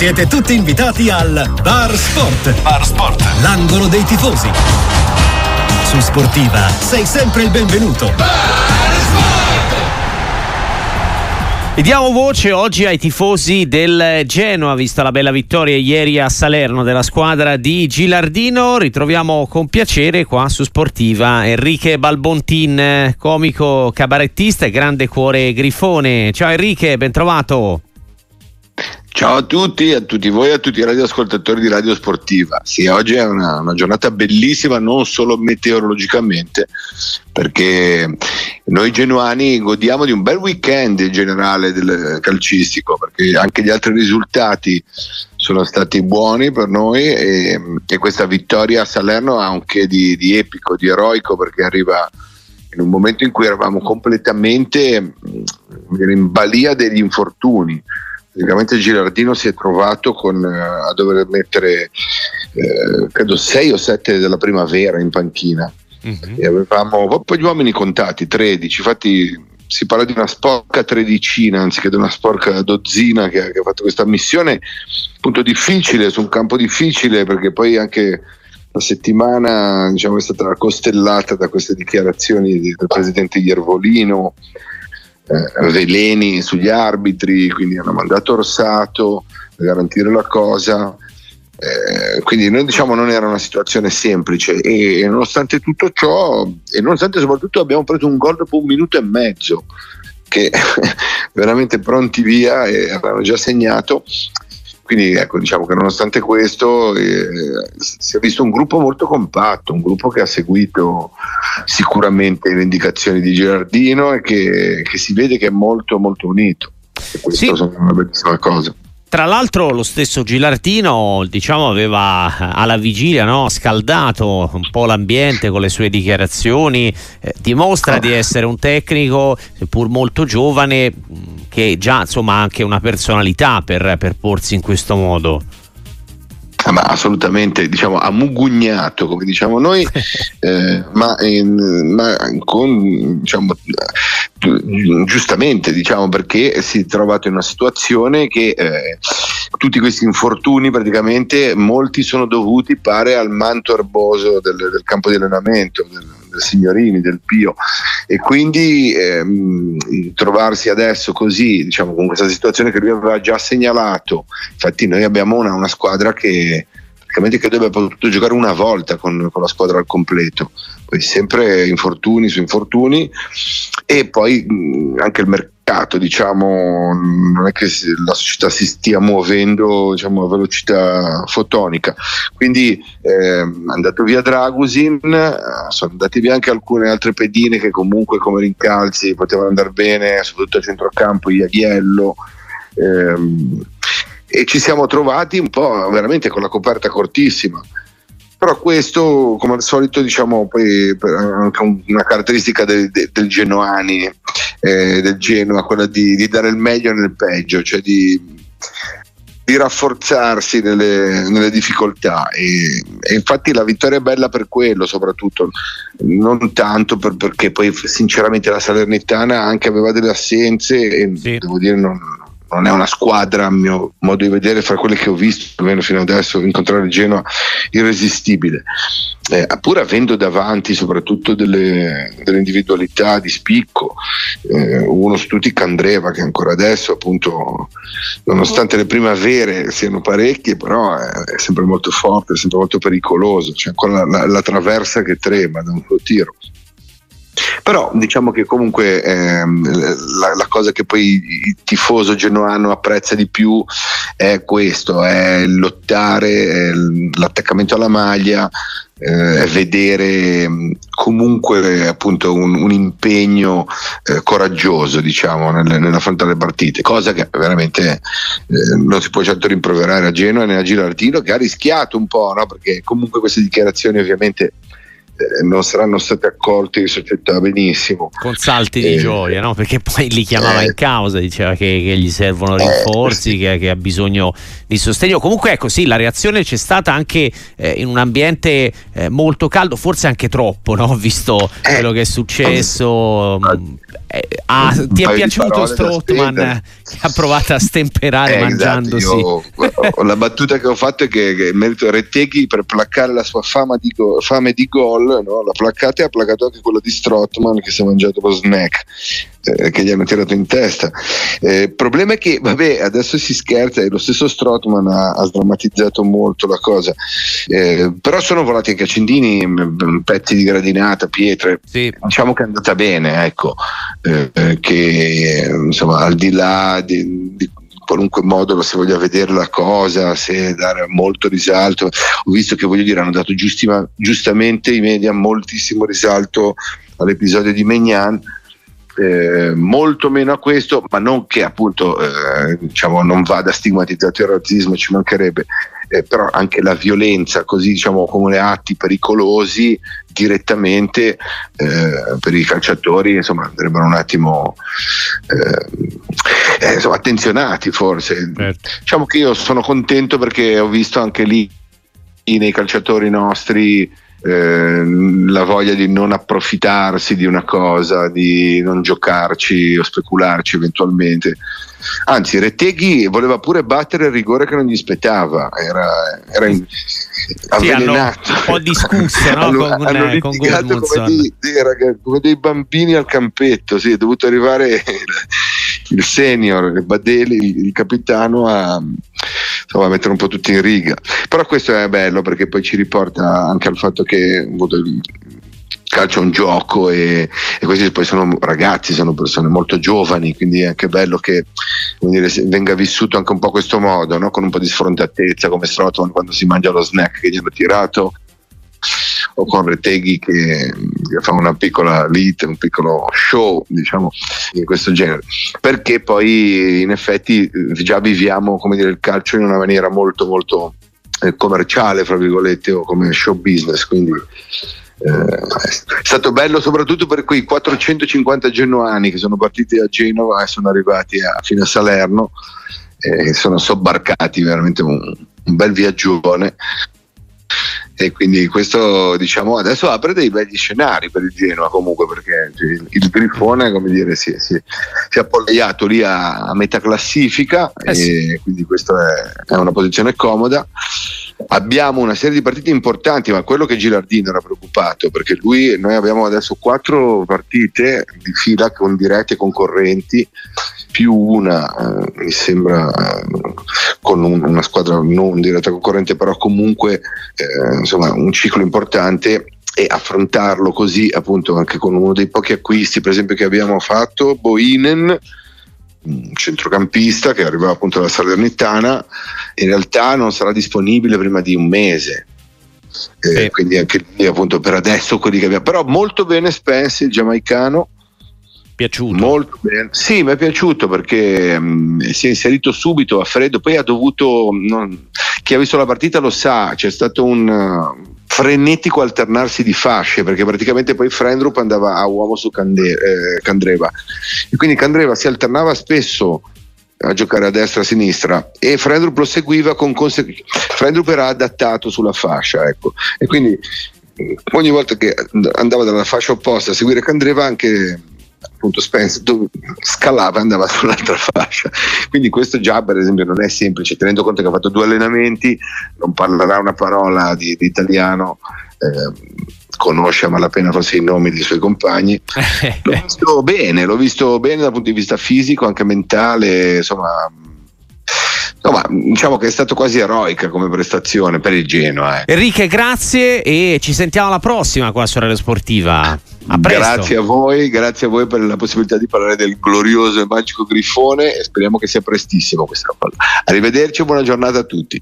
Siete tutti invitati al Bar Sport. Bar Sport. L'angolo dei tifosi. Su Sportiva sei sempre il benvenuto. E diamo voce oggi ai tifosi del Genoa, vista la bella vittoria ieri a Salerno della squadra di Gilardino. Ritroviamo con piacere qua su Sportiva Enrique Balbontin, comico cabarettista e grande cuore grifone. Ciao Enrique, ben trovato. Ciao a tutti, a tutti voi a tutti i radioascoltatori di Radio Sportiva. Sì, oggi è una, una, giornata bellissima, non solo meteorologicamente, perché noi genuani godiamo di un bel weekend in generale calcistico, perché anche gli altri risultati sono stati buoni per noi e, e questa vittoria a Salerno ha un che di, di epico, di eroico, perché arriva in un momento in cui eravamo completamente in balia degli infortuni praticamente Girardino si è trovato con, eh, a dover mettere eh, credo 6 o 7 della primavera in panchina mm-hmm. e avevamo poi gli uomini contati 13 infatti si parla di una sporca tredicina anziché di una sporca dozzina che, che ha fatto questa missione appunto difficile su un campo difficile perché poi anche la settimana diciamo, è stata costellata da queste dichiarazioni del presidente Iervolino eh, veleni sugli arbitri, quindi hanno mandato Orsato per garantire la cosa. Eh, quindi noi diciamo non era una situazione semplice e, e, nonostante tutto ciò e nonostante soprattutto abbiamo preso un gol dopo un minuto e mezzo che veramente pronti via e avevano già segnato quindi ecco, diciamo che nonostante questo eh, si è visto un gruppo molto compatto, un gruppo che ha seguito sicuramente le indicazioni di Girardino e che, che si vede che è molto molto unito. E questo sì. è una bellissima cosa. Tra l'altro lo stesso Gilardino diciamo, aveva alla vigilia no, scaldato un po' l'ambiente con le sue dichiarazioni, eh, dimostra di essere un tecnico, seppur molto giovane, che già insomma, ha anche una personalità per, per porsi in questo modo. Ah, ma assolutamente diciamo ammugugnato come diciamo noi eh, ma, in, ma, con diciamo, giustamente diciamo perché si è trovato in una situazione che eh, tutti questi infortuni praticamente molti sono dovuti pare al manto erboso del, del campo di allenamento del, del Signorini, del Pio. E quindi ehm, trovarsi adesso così, diciamo, con questa situazione che lui aveva già segnalato, infatti noi abbiamo una, una squadra che praticamente credo abbia potuto giocare una volta con, con la squadra al completo, poi sempre infortuni su infortuni. E poi mh, anche il mercato mercato, diciamo, non è che la società si stia muovendo diciamo, a velocità fotonica. Quindi eh, è andato via Dragusin, eh, sono andati via anche alcune altre pedine che comunque come rincalzi potevano andare bene, soprattutto a centrocampo, Iaghiello. Ehm, e ci siamo trovati un po' veramente con la coperta cortissima però questo come al solito diciamo poi anche una caratteristica del, del Genoani eh, del Genoa quella di, di, dare il meglio nel peggio cioè di, di rafforzarsi nelle, nelle difficoltà e, e, infatti la vittoria è bella per quello soprattutto non tanto per, perché poi sinceramente la Salernitana anche aveva delle assenze e sì. devo dire non, non è una squadra, a mio modo di vedere, fra quelle che ho visto, almeno fino adesso, incontrare Genoa, irresistibile. Eh, pur avendo davanti soprattutto delle, delle individualità di spicco, eh, uno su tutti Candreva che ancora adesso appunto nonostante le primavere siano parecchie però è, è sempre molto forte, è sempre molto pericoloso, c'è ancora la, la, la traversa che trema da un suo tiro. Però diciamo che comunque ehm, la, la, cosa che poi il tifoso genoano apprezza di più è questo, è lottare, è l'attaccamento alla maglia, eh, vedere mm, comunque appunto un, un impegno eh, coraggioso diciamo nel, nell'affrontare le partite cosa che veramente eh, non si può certo rimproverare a Genoa né a Girardino che ha rischiato un po' no? perché comunque queste dichiarazioni ovviamente non saranno stati accolti in società benissimo. Con salti di eh, gioia, no? perché poi li chiamava eh, in causa, diceva che, che gli servono eh, rinforzi, che, che, ha bisogno di sostegno. Comunque ecco sì, la reazione c'è stata anche eh, in un ambiente molto caldo, forse anche troppo, no? visto quello che è successo. Mh, eh, ah, ti è piaciuto Strottman che ha provato a stemperare eh, mangiandosi? Esatto, io, la battuta che ho fatto è che, che merito Retteghi per placare la sua fama di go, fame di gol, no? l'ha placata e ha placato anche quello di Strottman che si è mangiato lo snack eh, che gli hanno tirato in testa. Eh, il problema è che, vabbè, adesso si scherza e lo stesso Strottman ha, ha sdrammatizzato molto la cosa, eh, però sono volati anche accendini, pezzi di gradinata, pietre, sì. diciamo che è andata bene, ecco eh, eh, che insomma al di là di, di qualunque modo si voglia vedere la cosa, se dare molto risalto. Ho visto che voglio dire, hanno dato giustima, giustamente i media moltissimo risalto all'episodio di Megnan. Eh, molto meno a questo, ma non che appunto eh, diciamo, non vada stigmatizzato il razzismo, ci mancherebbe, eh, però anche la violenza, così diciamo come atti pericolosi direttamente eh, per i calciatori, insomma, andrebbero un attimo eh, eh, insomma, attenzionati forse. Certo. Diciamo che io sono contento perché ho visto anche lì nei calciatori nostri eh, la voglia di non approfittarsi di una cosa, di non giocarci o specularci eventualmente. Anzi, Retteghi voleva pure battere il rigore che non gli spettava, era, era in, avvelenato. Sì, un po' discusso no? hanno, con, hanno con come dei, dei, come dei, bambini al campetto, sì, è dovuto arrivare il, senior, il Badeli, il, capitano a insomma, mettere un po' tutti in riga. Però questo è bello perché poi ci riporta anche al fatto che calcio è un gioco e, e, questi poi sono ragazzi, sono persone molto giovani, quindi è anche bello che dire, venga vissuto anche un po' questo modo, no? con un po' di sfrontatezza come Stroton quando si mangia lo snack che gli hanno tirato o con Reteghi che, che fa una piccola lit, un piccolo show, diciamo, in questo genere. Perché poi in effetti già viviamo come dire, il calcio in una maniera molto molto eh, commerciale, fra virgolette, o come show business, quindi eh, è stato bello soprattutto per quei 450 genuani che sono partiti da Genova e sono arrivati a, fino a Salerno e sono sobbarcati veramente un, un bel viaggione e quindi questo diciamo adesso apre dei begli scenari per il Genoa comunque perché il, il Grifone come dire si, si, si è appollaiato lì a, a metà classifica eh sì. e quindi questa è, è una posizione comoda abbiamo una serie di partite importanti, ma quello che Gilardino era preoccupato, perché lui, noi abbiamo adesso quattro partite di fila con dirette concorrenti, più una, eh, mi sembra, eh, con un, una squadra non diretta concorrente, però comunque eh, insomma un ciclo importante e affrontarlo così appunto anche con uno dei pochi acquisti per esempio che abbiamo fatto, Boinen centrocampista che arrivava appunto dalla Salernitana, in realtà non sarà disponibile prima di un mese. Eh, sì. Quindi anche lì appunto per adesso quelli che abbiamo. Però molto bene Spence, il giamaicano. Piaciuto? Molto bene. Sì, mi è piaciuto perché mh, si è inserito subito a freddo, poi ha dovuto, non, chi ha visto la partita lo sa, c'è stato un frenetico alternarsi di fasce perché praticamente poi Frendrup andava a uomo su Cande- eh, Candreva. E quindi Candreva si alternava spesso a giocare a destra e a sinistra e Frendrup lo seguiva con conseguenze Frendrup era adattato sulla fascia ecco. E quindi ogni volta che andava dalla fascia opposta a seguire Candreva anche appunto Spence scalava e andava sull'altra fascia. Quindi questo già per esempio non è semplice, tenendo conto che ha fatto due allenamenti, non parlerà una parola di, di italiano. Eh, conosce a malapena forse i nomi dei suoi compagni. l'ho visto bene, l'ho visto bene dal punto di vista fisico, anche mentale, insomma Insomma, diciamo che è stato quasi eroica come prestazione per il Genoa. Eh. Enrique, grazie e ci sentiamo alla prossima qua su Radio Sportiva. A. Grazie a voi, grazie a voi per la possibilità di parlare del glorioso e magico Grifone e speriamo che sia prestissimo questa cosa. Arrivederci e buona giornata a tutti.